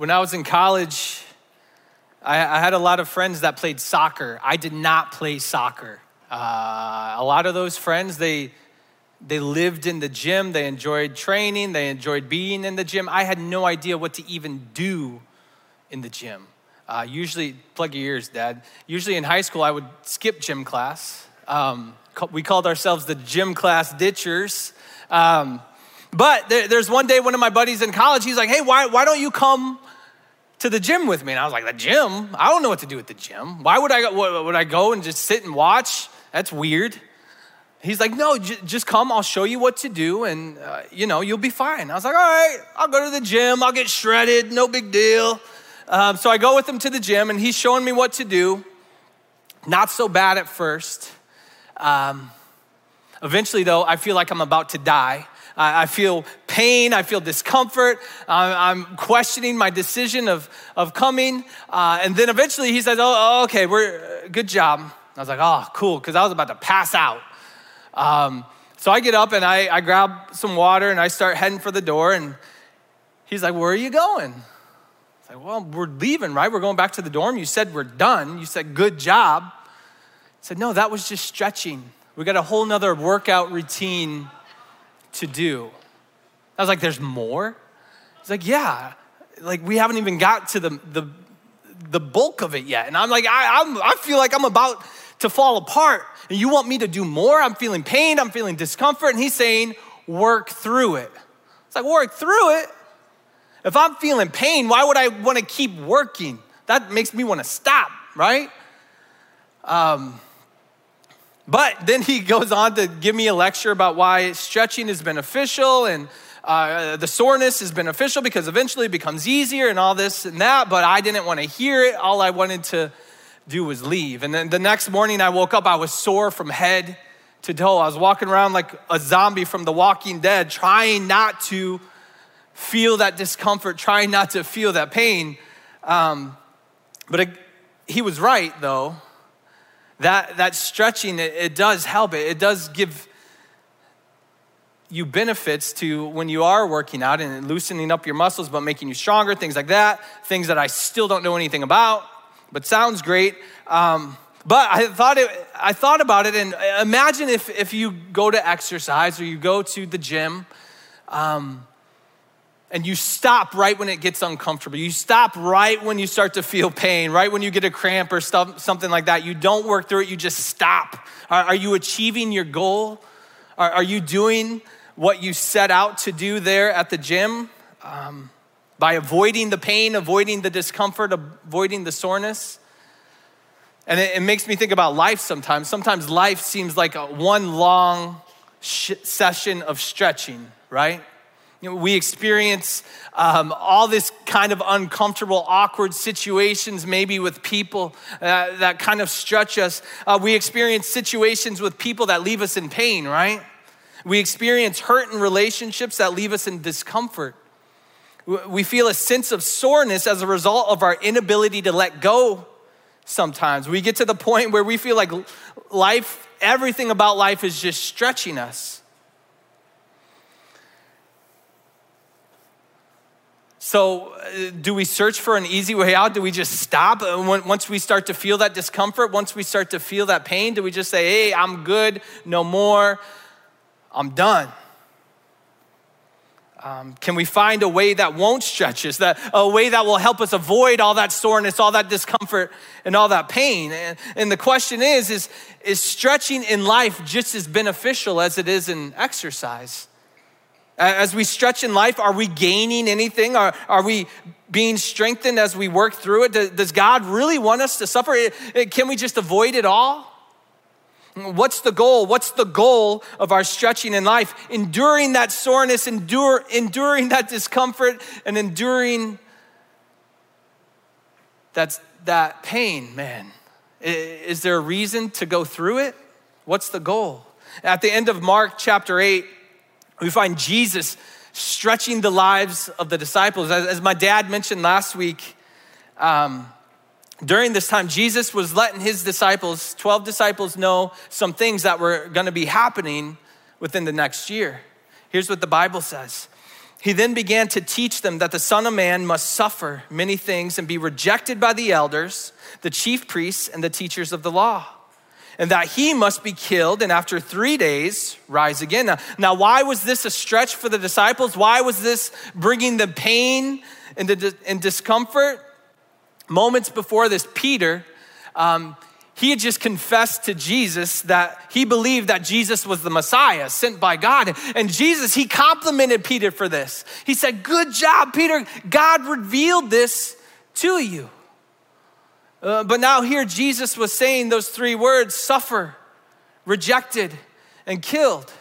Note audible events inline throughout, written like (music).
when I was in college, I, I, had a lot of friends that played soccer. I did not play soccer. Uh, a lot of those friends, they, they lived in the gym, they enjoyed training, they enjoyed being in the gym. I had no idea what to even do in the gym. Uh, usually, plug your ears, Dad. Usually in high school, I would skip gym class. Um, we called ourselves the gym class ditchers. Um, but there, there's one day, one of my buddies in college, he's like, hey, why, why don't you come to the gym with me? And I was like, the gym? I don't know what to do at the gym. Why would I, would I go and just sit and watch? That's weird. He's like, no, j- just come. I'll show you what to do, and uh, you know you'll be fine. I was like, all right, I'll go to the gym. I'll get shredded. No big deal. Um, so I go with him to the gym, and he's showing me what to do. Not so bad at first. Um, eventually, though, I feel like I'm about to die. I, I feel pain. I feel discomfort. I, I'm questioning my decision of, of coming. Uh, and then eventually he says, oh, okay, we're, good job. I was like, oh, cool, because I was about to pass out. Um, so I get up and I, I grab some water and I start heading for the door. And he's like, where are you going? I like, well, we're leaving, right? We're going back to the dorm. You said we're done. You said, good job. I said, no, that was just stretching. We got a whole nother workout routine to do. I was like, there's more? He's like, yeah. Like, we haven't even got to the, the, the bulk of it yet. And I'm like, I, I'm, I feel like I'm about to fall apart. And you want me to do more? I'm feeling pain. I'm feeling discomfort. And he's saying, work through it. It's like, work through it? If I'm feeling pain, why would I want to keep working? That makes me want to stop, right? Um, but then he goes on to give me a lecture about why stretching is beneficial and uh, the soreness is beneficial because eventually it becomes easier and all this and that. But I didn't want to hear it. All I wanted to do was leave. And then the next morning I woke up, I was sore from head to toe. I was walking around like a zombie from The Walking Dead, trying not to feel that discomfort, trying not to feel that pain. Um, but it, he was right, though. That, that stretching, it, it does help. It, it does give you benefits to when you are working out and loosening up your muscles, but making you stronger, things like that. Things that I still don't know anything about, but sounds great. Um, but I thought, it, I thought about it, and imagine if, if you go to exercise or you go to the gym. Um, and you stop right when it gets uncomfortable. You stop right when you start to feel pain, right when you get a cramp or stuff, something like that. You don't work through it, you just stop. Are, are you achieving your goal? Are, are, you doing what you set out to do there at the gym? Um, by avoiding the pain, avoiding the discomfort, avoiding the soreness? And it, it makes me think about life sometimes. Sometimes life seems like a one long sh- session of stretching, right? You know, we experience um, all this kind of uncomfortable, awkward situations, maybe with people uh, that kind of stretch us. Uh, we experience situations with people that leave us in pain, right? We experience hurt in relationships that leave us in discomfort. We feel a sense of soreness as a result of our inability to let go sometimes. We get to the point where we feel like life, everything about life is just stretching us. So, uh, do we search for an easy way out? Do we just stop once we start to feel that discomfort? Once we start to feel that pain, do we just say, hey, I'm good, no more, I'm done? Um, can we find a way that won't stretch us, that, a way that will help us avoid all that soreness, all that discomfort, and all that pain? And, and the question is, is, is stretching in life just as beneficial as it is in exercise? As we stretch in life, are we gaining anything? Are, are we being strengthened as we work through it? Does God really want us to suffer? Can we just avoid it all? What's the goal? What's the goal of our stretching in life? Enduring that soreness, endure, enduring that discomfort, and enduring that's, that pain, man. Is there a reason to go through it? What's the goal? At the end of Mark chapter 8, we find Jesus stretching the lives of the disciples. As, as my dad mentioned last week, um, during this time, Jesus was letting his disciples, 12 disciples, know some things that were going to be happening within the next year. Here's what the Bible says He then began to teach them that the Son of Man must suffer many things and be rejected by the elders, the chief priests, and the teachers of the law, and that he must be killed and after three days rise again. Now, now why was this a stretch for the disciples? Why was this bringing the pain and, the, and discomfort? Moments before this, Peter. Um, he had just confessed to Jesus that he believed that Jesus was the Messiah sent by God. And Jesus, he complimented Peter for this. He said, Good job, Peter. God revealed this to you. Uh, but now, here Jesus was saying those three words suffer, rejected, and killed.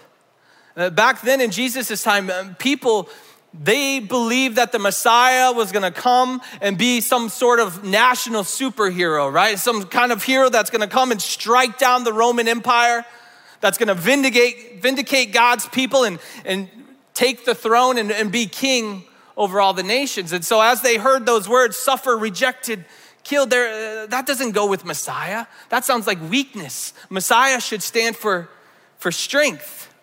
Uh, back then in Jesus' time, um, people they believed that the Messiah was gonna come and be some sort of national superhero, right? Some kind of hero that's gonna come and strike down the Roman Empire, that's gonna vindicate, vindicate God's people and, and take the throne and, and be king over all the nations. And so, as they heard those words, suffer, rejected, killed, there, that doesn't go with Messiah. That sounds like weakness. Messiah should stand for, for strength.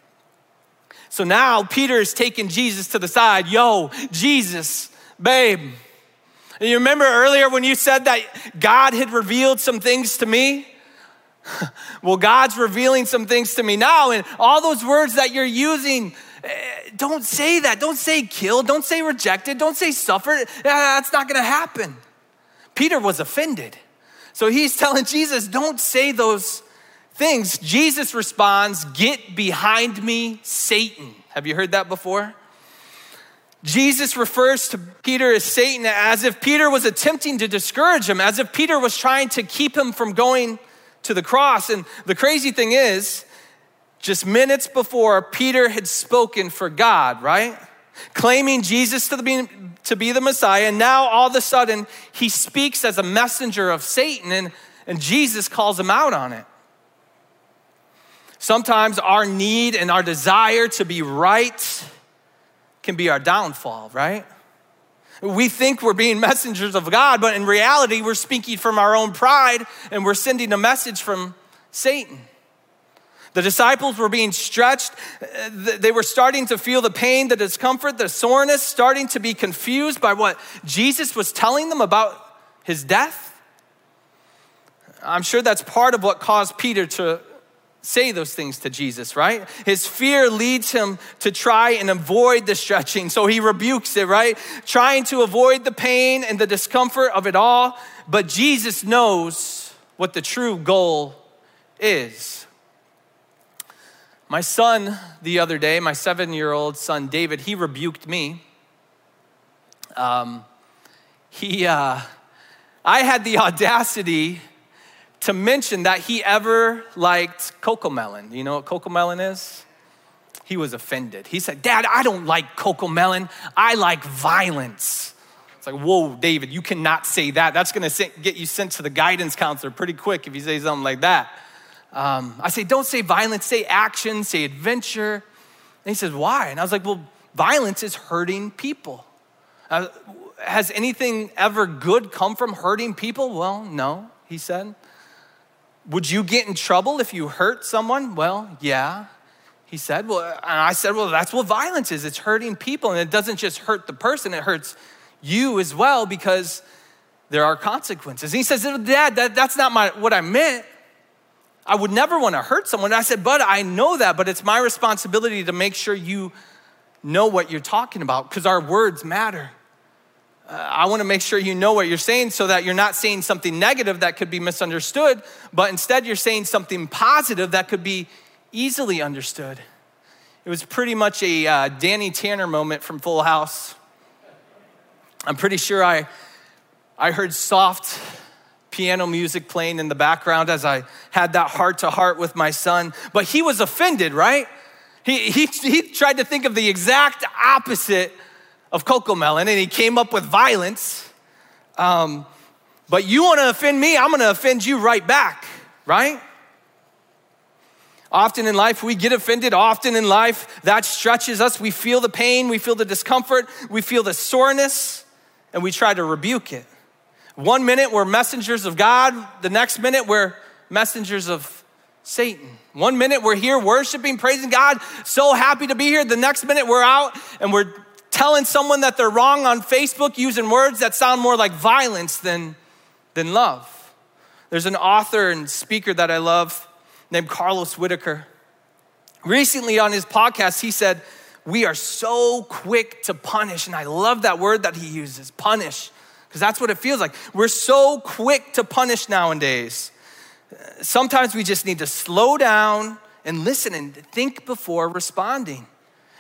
So now Peter is taking Jesus to the side. Yo, Jesus, babe. And you remember earlier when you said that God had revealed some things to me? (laughs) well, God's revealing some things to me now. And all those words that you're using, eh, don't say that. Don't say killed. Don't say rejected. Don't say suffered. That's not going to happen. Peter was offended. So he's (laughs) telling Jesus, don't say those things, Jesus responds, Get behind me, Satan. Have you heard that before? Jesus refers to Peter as Satan as if Peter was attempting to discourage him, as if Peter was trying to keep him from going to the cross. And the crazy thing is, just minutes before, Peter had spoken for God, right? Claiming Jesus to be, to be the Messiah. And now all of a sudden, he speaks as a messenger of Satan, and, and Jesus calls him out on it. Sometimes our need and our desire to be right can be our downfall, right? We think we're being messengers of God, but in reality, we're speaking from our own pride and we're sending a message from Satan. The disciples were being stretched. Uh, they were starting to feel the pain, the discomfort, the soreness, starting to be confused by what Jesus was telling them about his death. I'm sure that's part of what caused Peter to say those things to Jesus, right? His fear leads him to try and avoid the stretching. So he rebukes it, right? Trying to avoid the pain and the discomfort of it all. But Jesus knows what the true goal is. My son, the other day, my seven year old son David, he rebuked me. Um, he, uh, I had the (laughs) audacity to mention that he ever liked Cocomelon. You know what Cocomelon is? He was offended. He said, Dad, I don't like Cocomelon. I like violence. It's like, whoa, David, you cannot say that. That's gonna get you sent to the guidance counselor pretty quick if you say something like that. Um, I say, don't say violence, say action, say adventure. And he says, why? And I was like, well, violence is hurting people. Uh, has anything ever good come from hurting people? Well, no, he said. Would you get in trouble if you hurt someone? Well, yeah. He said, Well, and I said, Well, that's what violence is. It's hurting people. And it doesn't just hurt the person, it hurts you as well because there are consequences. And he says, Dad, that, that's not my, what I meant. I would never want to hurt someone. And I said, But I know that, but it's my responsibility to make sure you know what you're talking about because our words matter. Uh, I want to make sure you know what you're saying so that you're not saying something negative that could be misunderstood, but instead you're saying something positive that could be easily understood. It was pretty much a uh, Danny Tanner moment from Full House. I'm pretty sure I, I heard soft piano music playing in the background as I had that heart to heart with my son, but he was offended, right? He, he, he tried to think of the exact opposite of Cocomelon and he came up with violence. Um, but you want to offend me, I'm going to offend you right back, right? Often in life, we get offended. Often in life, that stretches us. We feel the pain, we feel the discomfort, we feel the soreness, and we try to rebuke it. One minute, we're messengers of God, the next minute, we're messengers of Satan. One minute, we're here worshiping, praising God, so happy to be here. The next minute, we're out and we're telling someone that they're wrong on Facebook using words that sound more like violence than, than love. There's an author and speaker that I love named Carlos Whitaker. Recently on his podcast, he said, We are so quick to punish. And I love that word that he uses punish, because that's what it feels like. We're so quick to punish nowadays. Sometimes we just need to slow down and listen and think before responding.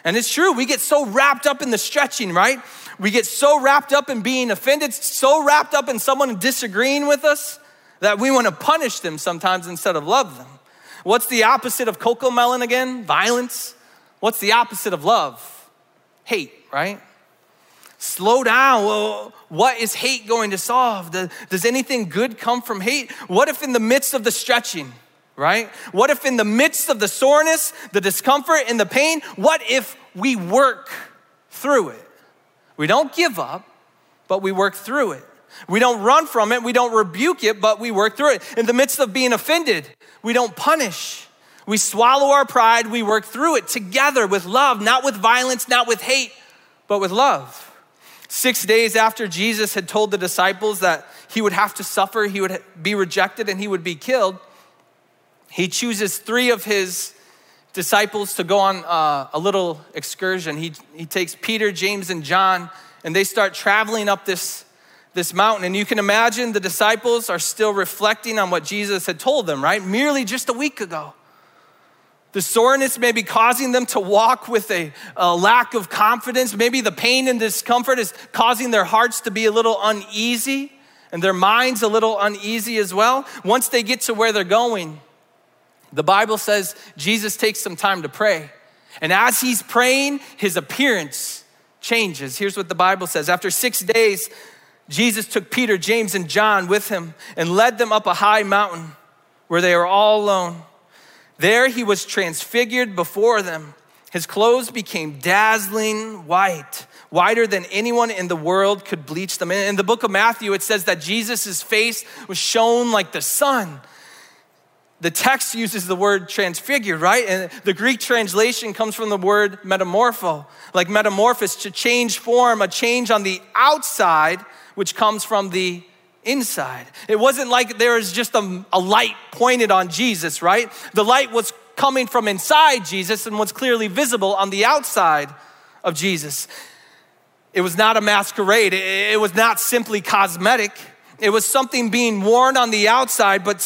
And it's true, we get so wrapped up in the stretching, right? We get so wrapped up in being offended, so wrapped up in someone disagreeing with us that we want to punish them sometimes instead of love them. What's the opposite of Cocomelon again? Violence. What's the opposite of love? Hate, right? Slow down. Well, what is hate going to solve? Does anything good come from hate? What if in the midst of the stretching, right? What if in the midst of the soreness, the discomfort, and the pain, what if we work through it? We don't give up, but we work through it. We don't run from it, we don't rebuke it, but we work through it. In the midst of being offended, we don't punish. We swallow our pride, we work through it together with love, not with violence, not with hate, but with love. Six days after Jesus had told the disciples that he would have to suffer, he would be rejected, and he would be killed, he chooses three of his disciples to go on uh, a little excursion. He, he takes Peter, James, and John, and they start traveling up this, this mountain. And you can imagine the disciples are still reflecting on what Jesus had told them, right? Merely just a week ago. The soreness may be causing them to walk with a, a, lack of confidence. Maybe the pain and discomfort is causing their hearts to be a little uneasy and their minds a little uneasy as well. Once they get to where they're going, the Bible says Jesus takes some time to pray. And as he's praying, his appearance changes. Here's what the Bible says After six days, Jesus took Peter, James, and John with him and led them up a high mountain where they were all alone. There he was transfigured before them. His clothes became dazzling white, whiter than anyone in the world could bleach them. In the book of Matthew, it says that Jesus' face was shone like the sun the text uses the word transfigured, right? And the Greek translation comes from the word metamorpho, like metamorphosis, to change form, a change on the outside, which comes from the inside. It wasn't like there was just a, a light pointed on Jesus, right? The light was coming from inside Jesus and was clearly visible on the outside of Jesus. It was not a masquerade, it was not simply cosmetic. It was something being worn on the outside, but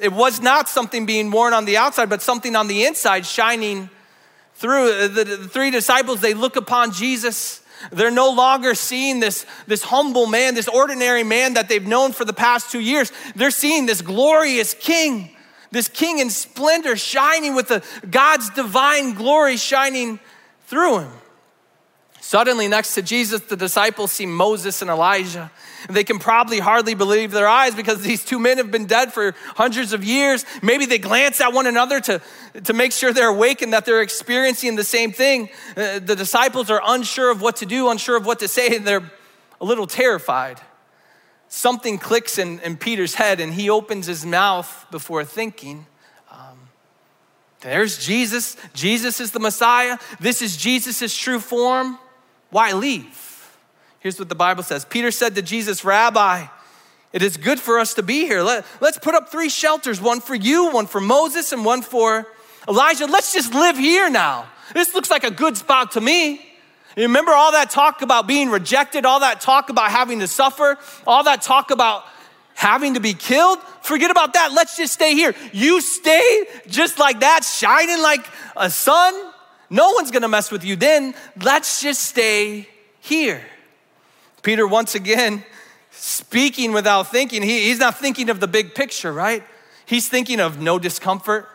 it was not something being worn on the outside, but something on the inside shining through. The, the three disciples, they look upon Jesus. They're no longer seeing this, this humble man, this ordinary man that they've known for the past two years. They're seeing this glorious king, this king in splendor shining with the, God's divine glory shining through him. Suddenly, next to Jesus, the disciples see Moses and Elijah. They can probably hardly believe their eyes because these two men have been dead for hundreds of years. Maybe they glance at one another to, to make sure they're awake and that they're experiencing the same thing. Uh, the disciples are unsure of what to do, unsure of what to say, and they're a little terrified. Something clicks in, in Peter's head, and he opens his mouth before thinking. Um, there's Jesus. Jesus is the Messiah. This is Jesus' true form. Why leave? Here's what the Bible says Peter said to Jesus, Rabbi, it is good for us to be here. Let, let's put up three shelters one for you, one for Moses, and one for Elijah. Let's just live here now. This looks like a good spot to me. You remember all that talk about being rejected, all that talk about having to suffer, all that talk about having to be killed? Forget about that. Let's just stay here. You stay just like that, shining like a sun. No one's gonna mess with you then. Let's just stay here. Peter, once again, speaking without thinking, he, he's not thinking of the big picture, right? He's thinking of no discomfort,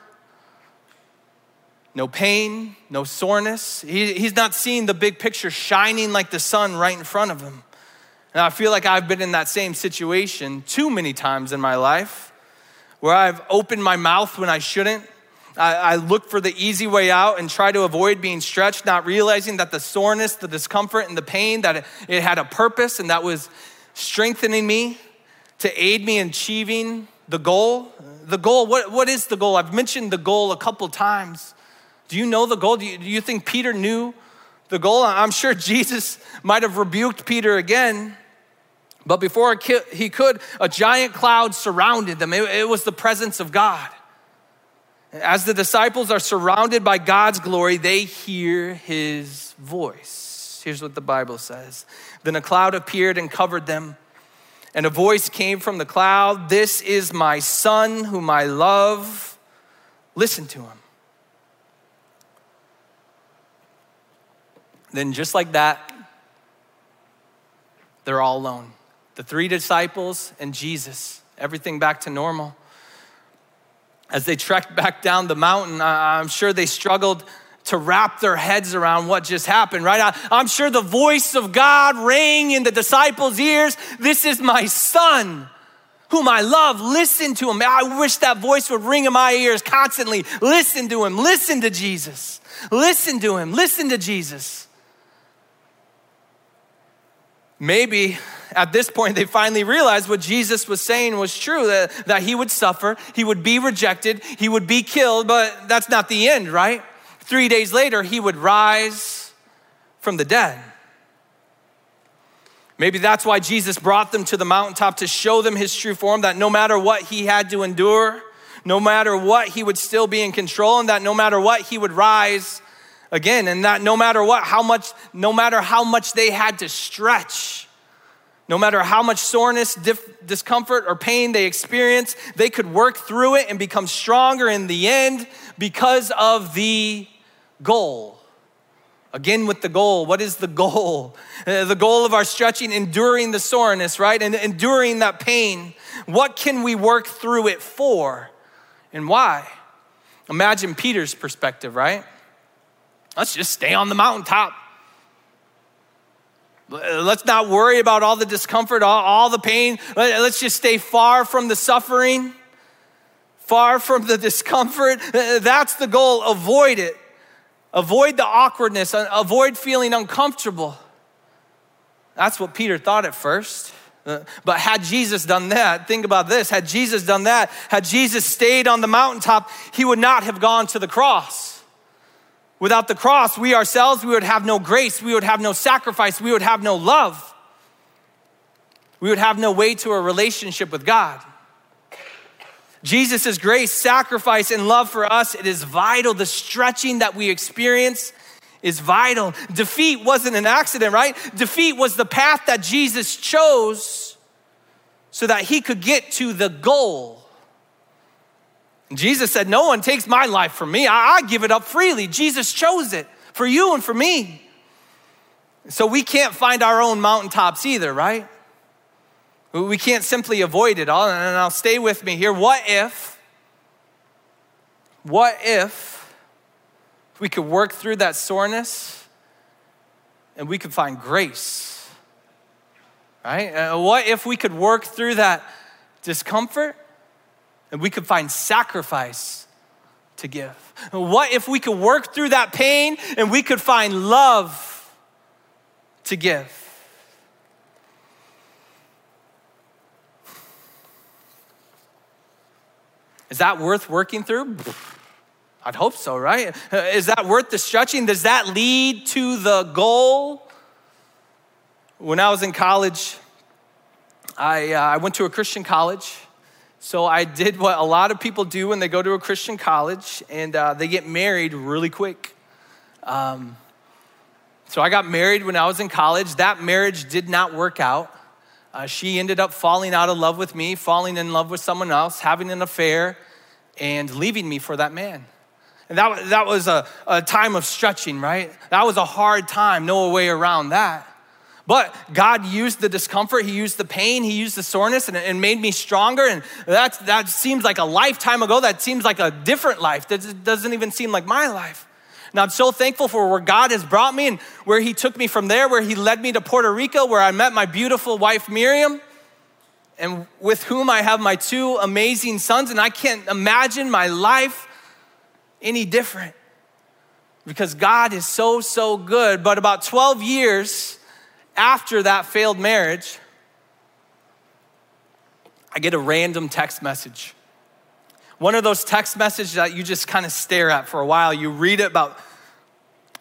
no pain, no soreness. He, he's not seeing the big picture shining like the sun right in front of him. And I feel like I've been in that same situation too many times in my life where I've opened my mouth when I shouldn't, I, I look for the easy way out and try to avoid being stretched, not realizing that the soreness, the discomfort, and the pain, that it, it had a purpose and that was strengthening me to aid me in achieving the goal. The goal, what, what is the goal? I've mentioned the goal a couple times. Do you know the goal? Do you, do you think Peter knew the goal. I'm sure (laughs) Jesus might have rebuked Peter again, but before he could, a giant cloud surrounded them. It was the presence of God. As the disciples are surrounded by God's glory, they hear his voice. Here's what the Bible says Then a cloud appeared and covered them, and a voice came from the cloud This is my son, whom I love. Listen to him. Then, just like that, they're all alone. The three disciples and Jesus, everything back to normal. As they trekked back down the mountain, I'm sure they struggled to wrap their heads around what just happened, right? I'm sure the voice of God rang in the disciples' ears This is my son whom I love. Listen to him. I wish that voice would ring in my ears constantly. Listen to him. Listen to Jesus. Listen to him. Listen to Jesus. Maybe at this point they finally realized what Jesus was saying was true that, that he would suffer, he would be rejected, he would be killed, but that's not the end, right? Three days later, he would rise from the dead. Maybe that's why Jesus brought them to the mountaintop to show them his true form, that no matter what he had to endure, no matter what, he would still be in control, and that no matter what, he would rise again and that no matter what how much no matter how much they had to stretch no matter how much soreness dif- discomfort or pain they experienced they could work through it and become stronger in the end because of the goal. Again with the goal what is the goal? Uh, (laughs) the goal of our stretching enduring the soreness right? And enduring that pain. What can we work through it for? And why? Imagine peter's perspective right Let's just stay on the mountaintop. Let's not worry about all the discomfort, all, all, the pain. Let's just stay far from the suffering, far from the discomfort. That's the goal. Avoid it. Avoid the awkwardness, avoid feeling uncomfortable. That's what Peter thought at first. But had Jesus done that, think about this had Jesus done that, had Jesus stayed on the mountaintop, he would not have gone to the cross. Without the cross, we ourselves, we would have no grace, we would have no sacrifice, we would have no love. We would have no way to a relationship with God. Jesus' grace, sacrifice, and love for us, it is vital. The stretching that we experience is vital. Defeat wasn't an accident, right? Defeat was the path that Jesus chose so that he could get to the goal. Jesus said, No one takes my life from me. I, I give it up freely. Jesus chose it for you and for me. So we can't find our own mountaintops either, right? We can't simply avoid it all. And I'll stay with me here. What if, what if we could work through that soreness and we could find grace? Right? Uh, what if we could work through that discomfort and we could find sacrifice to give? What if we could work through that pain and we could find love to give? Is that worth working through? I'd hope so, right? Is that worth the stretching? Does that lead to the goal? When I was in college, I, uh, I went to a Christian college. So I did what a lot of people do when they go to a Christian college and uh, they get married really quick. Um, so I got married when I was in college. That marriage did not work out. Uh, she ended up falling out of love with me, falling in love with someone else, having an affair, and leaving me for that man. And that, that was a, a time of stretching, right? That was a hard time, no way around that. But God used the discomfort, He used the pain, He used the soreness, and, and made me stronger. And that, that seems like a lifetime ago. That seems like a different life. That doesn't even seem like my life. And I'm so thankful for where God has brought me and where He took me from there, where He led me to Puerto Rico, where I met my beautiful wife, Miriam, and with whom I have my two amazing sons. And I can't imagine my life any different because God is so, so good. But about 12 years, after that failed marriage, I get a random text message. One of those text messages that you just kind of stare at for a while. You read it about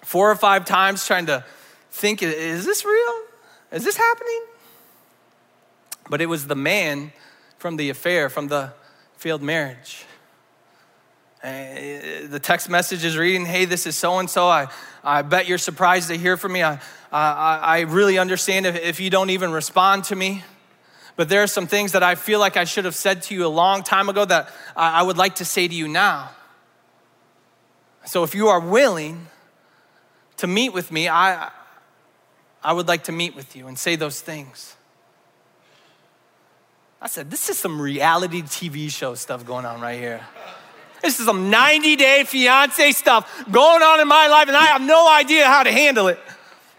four or five times trying to think, is this real? Is this happening? But it was the man from the affair, from the failed marriage. Uh, the text message is reading, hey, this is so and so. I, I bet you're surprised to hear from me. I, I, I really understand if, if you don't even respond to me. But there are some things that I feel like I should have said to you a long time ago that I, I would like to say to you now. So if you are willing to meet with me, I, I would like to meet with you and say those things. I said, this is some reality TV show stuff going on right here. This is some 90 day fiance stuff going on in my life, and I have no idea how to handle it.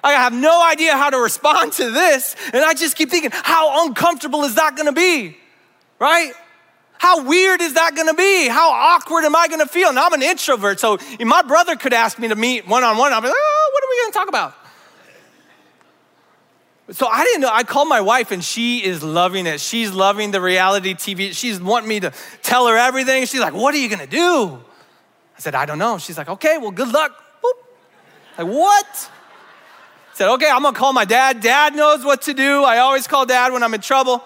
I have no idea how to respond to this. And I just keep thinking, how uncomfortable is that gonna be? Right? How weird is that gonna be? How awkward am I gonna feel? And I'm an introvert, so my brother could ask me to meet one on one. Be like, oh, what are we gonna talk about? So I didn't know. I called my wife and she is loving it. She's loving the reality TV. She's wanting me to tell her everything. She's like, What are you gonna do? I said, I don't know. She's like, Okay, well, good luck. Boop. Like, what? Said, Okay, I'm gonna call my dad. Dad knows what to do. I always call dad when I'm in trouble.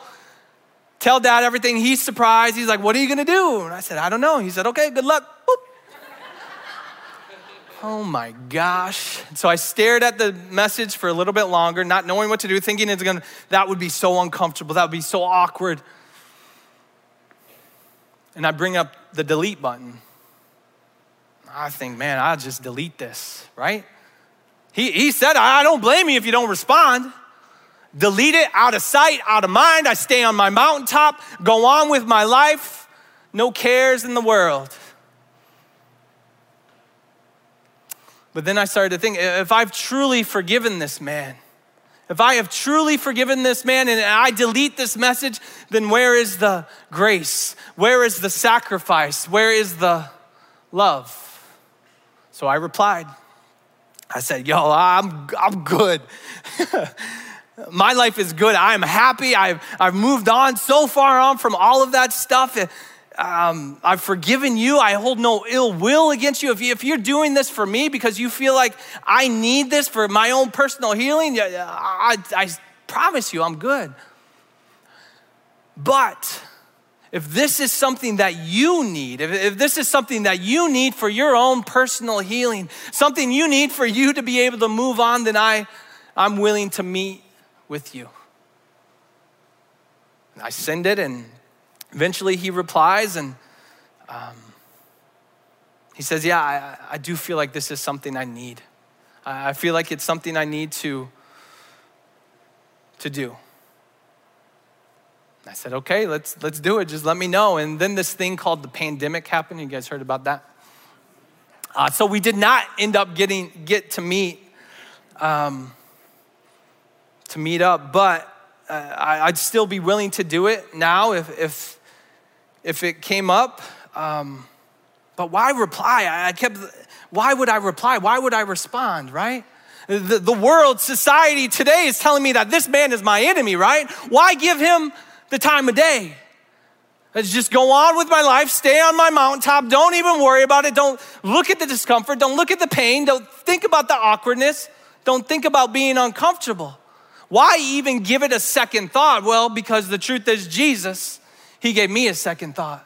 Tell dad everything. He's surprised. He's like, What are you gonna do? And I said, I don't know. He said, Okay, good luck. Boop. Oh my gosh. So I stared at the message for a little bit longer, not knowing what to do, thinking it's gonna, that would be so uncomfortable, that would be so awkward. And I bring up the delete button. I think, man, I'll just delete this, right? He, he said, I don't blame you if you don't respond. Delete it out of sight, out of mind. I stay on my mountaintop, go on with my life, no cares in the world. But then I started to think if I've truly forgiven this man, if I have truly forgiven this man and I delete this message, then where is the grace? Where is the sacrifice? Where is the love? So I replied. I said, Yo, I'm, I'm good. (laughs) My life is good. I'm happy. I've, I've moved on so far on from all of that stuff um, I've forgiven you. I hold no ill will against you. If, you. if you're doing this for me because you feel like I need this for my own personal healing, I, I promise you I'm good. But if this is something that you need, if, if this is something that you need for your own personal healing, something you need for you to be able to move on, then I, I'm willing to meet with you. And I send it, and Eventually, he replies and um, he says, Yeah, I, I do feel like this is something I need. I feel like it's something I need to, to do. I said, okay, let's, let's do it. Just let me know. And then this thing called the pandemic happened. You guys heard about that? Uh, so we did not end up getting get to meet um, to meet up, but uh, I, would still be willing to do it now if if if it came up. Um, but why reply? I kept, why would I reply? Why would I respond, right? The, the world, society today is telling me that this man is my enemy, right? Why give him the time of day? Let's just go on with my life, stay on my mountaintop, don't even worry about it. Don't look at the discomfort, don't look at the pain, don't think about the awkwardness, don't think about being uncomfortable. Why even give it a second thought? Well, because the truth is, Jesus he gave me a second thought.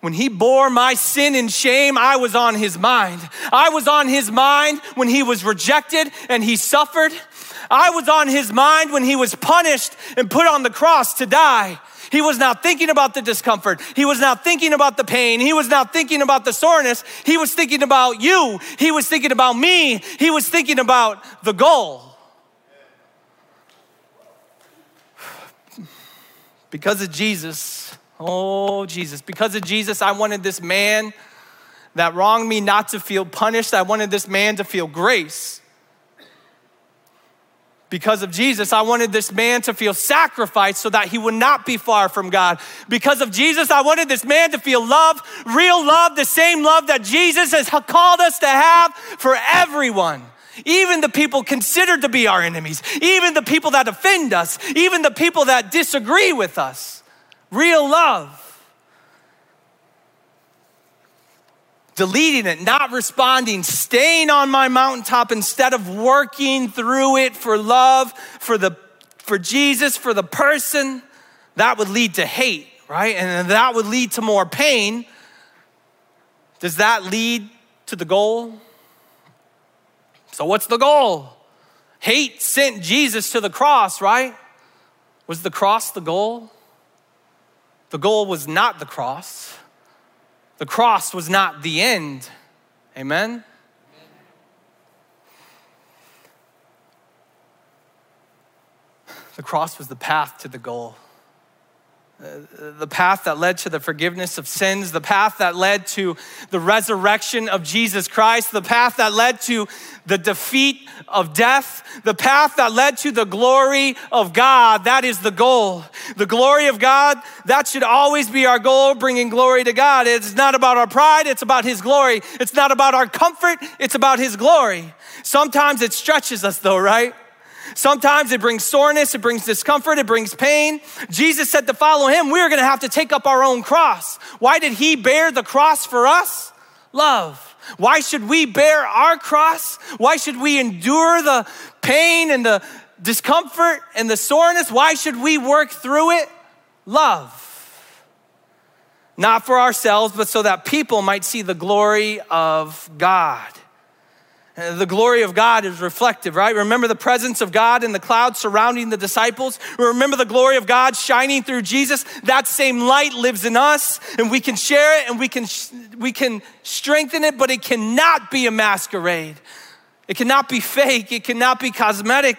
When he bore my sin and shame, I was on his mind. I was on his mind when he was rejected and he suffered. I was on his mind when he was punished and put on the cross to die. He was not thinking about the discomfort. He was not thinking about the pain. He was not thinking about the soreness. He was thinking about you. He was thinking about me. He was thinking about the goal. Because of Jesus, oh Jesus, because of Jesus, I wanted this man that wronged me not to feel punished. I wanted this man to feel grace. Because of Jesus, I wanted this man to feel sacrifice so that he would not be far from God. Because of Jesus, I wanted this man to feel love, real love, the same love that Jesus has called us to have for everyone even the people considered to be our enemies, even the people that offend us, even the people that disagree with us. Real love. Deleting it, not responding, staying on my mountaintop instead of working through it for love, for the for Jesus, for the person, that would lead to hate, right? And that would lead to more pain. Does that lead to the goal? So what's the goal? Hate sent Jesus to the cross, right? Was the cross the goal? The goal was not the cross. The cross was not the end. Amen? The cross was the path to the goal the path that led to the forgiveness of sins, the path that led to the resurrection of Jesus Christ, the path that led to the defeat of death, the path that led to the glory of God. That is the goal. The glory of God, that should always be our goal, bringing glory to God. It's not about our pride, it's about His glory. It's not about our comfort, it's about His glory. Sometimes it stretches us, though, right? Sometimes it brings soreness, it brings discomfort, it brings pain. Jesus said to follow him, we are going to have to take up our own cross. Why did he bear the cross for us? Love. Why should we bear our cross? Why should we endure the pain and the discomfort and the soreness? Why should we work through it? Love. Not for ourselves, but so that people might see the glory of God. The glory of God is reflective, right? Remember the presence of God in the cloud surrounding the disciples? Remember the glory of God shining through Jesus? That same light lives in us, and we can share it and we can, we can strengthen it, but it cannot be a masquerade. It cannot be fake. It cannot be cosmetic.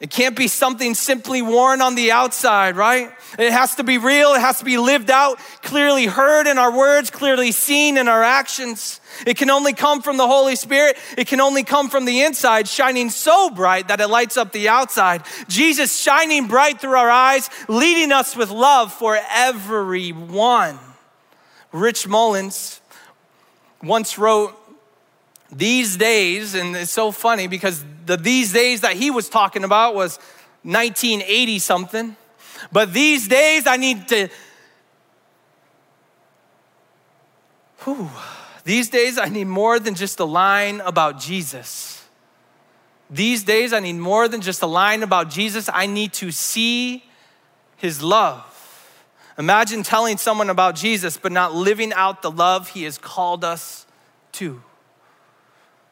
It can't be something simply worn on the outside, right? It has to be real. It has to be lived out, clearly heard in our words, clearly seen in our actions. It can only come from the Holy Spirit. It can only come from the inside, shining so bright that it lights up the outside. Jesus shining bright through our eyes, leading us with love for everyone. Rich Mullins once wrote, these days, and it's so funny because the these days that he was talking about was 1980 something. But these days I need to, whew, these days I need more than just a line about Jesus. These days I need more than just a line about Jesus. I need to see his love. Imagine telling someone about Jesus, but not living out the love he has called us to.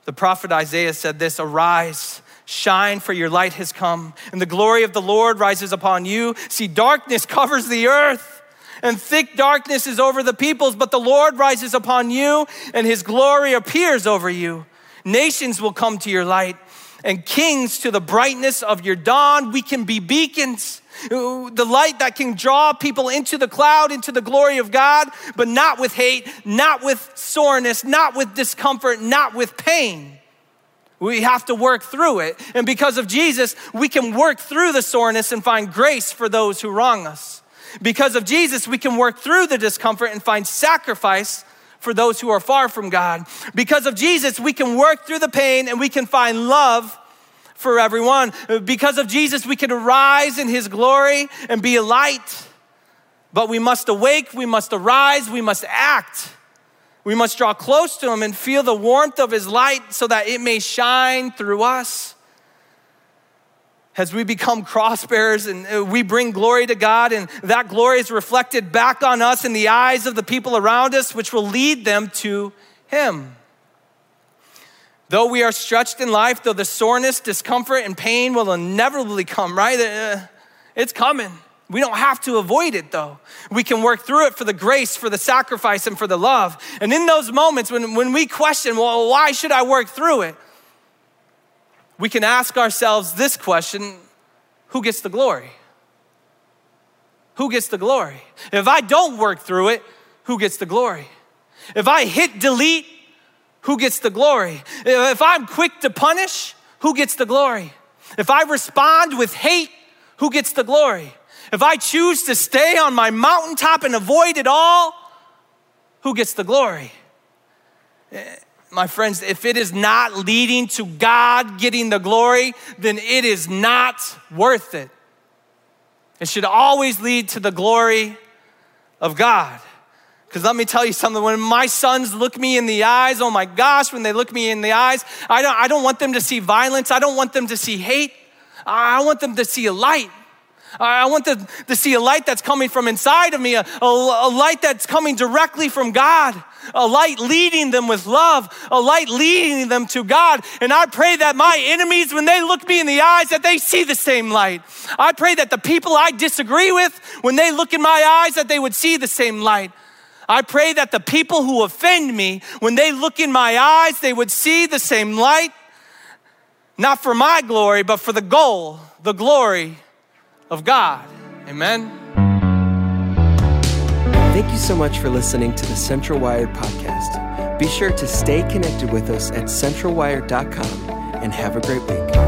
The prophet Isaiah said this Arise, shine, for your light has come, and the glory of the Lord rises upon you. See, darkness covers the earth, and thick darkness is over the peoples, but the Lord rises upon you, and his glory appears over you. Nations will come to your light, and kings to the brightness of your dawn. We can be beacons the light that can draw people into the cloud, into the glory of God, but not with hate, not with soreness, not with discomfort, not with pain. We have to work through it. And because of Jesus, we can work through the soreness and find grace for those who wrong us. Because of Jesus, we can work through the discomfort and find sacrifice for those who are far from God. Because of Jesus, we can work through the pain and we can find love for everyone. Because of Jesus, we can rise in his glory and be a light. But we must awake, we must arise, we must act. We must draw close to him and feel the warmth of his light so that it may shine through us. As we become cross bearers and uh, we bring glory to God, and that glory is reflected back on us in the eyes of the people around us, which will lead them to him. Though we are stretched in life, though the soreness, discomfort, and pain will inevitably come, right? Uh, it's coming. We don't have to avoid it though. We can work through it for the grace, for the sacrifice, and for the love. And in those moments when, when we question, well, why should I work through it? We can ask ourselves this question who gets the glory? Who gets the glory? If I don't work through it, who gets the glory? If I hit delete who gets the glory? If I'm quick to punish, who gets the glory? If I respond with hate, who gets the glory? If I choose to stay on my mountaintop and avoid it all, who gets the glory? My friends, if it is not leading to God getting the glory, then it is not worth it. It should always lead to the glory of God. Because let me tell you something, when my sons look me in the eyes, oh my gosh, when they look me in the eyes, I don't, I don't want them to see violence. I don't want them to see hate. I want them to see a light. I want them to see a light that's coming from inside of me, a, a, a light that's coming directly from God a light leading them with love, a light leading them to God. And I pray that my enemies, when they look me in the eyes, that they see the same light. I pray that the people I disagree with, when they look in my eyes, that they would see the same light. I pray that the people who offend me, when they look in my eyes, they would see the same light, not for my glory, but for the goal, the glory of God. Amen. Thank you so much for listening to the Central Wired podcast. Be sure to stay connected with us at centralwired.com and have a great week.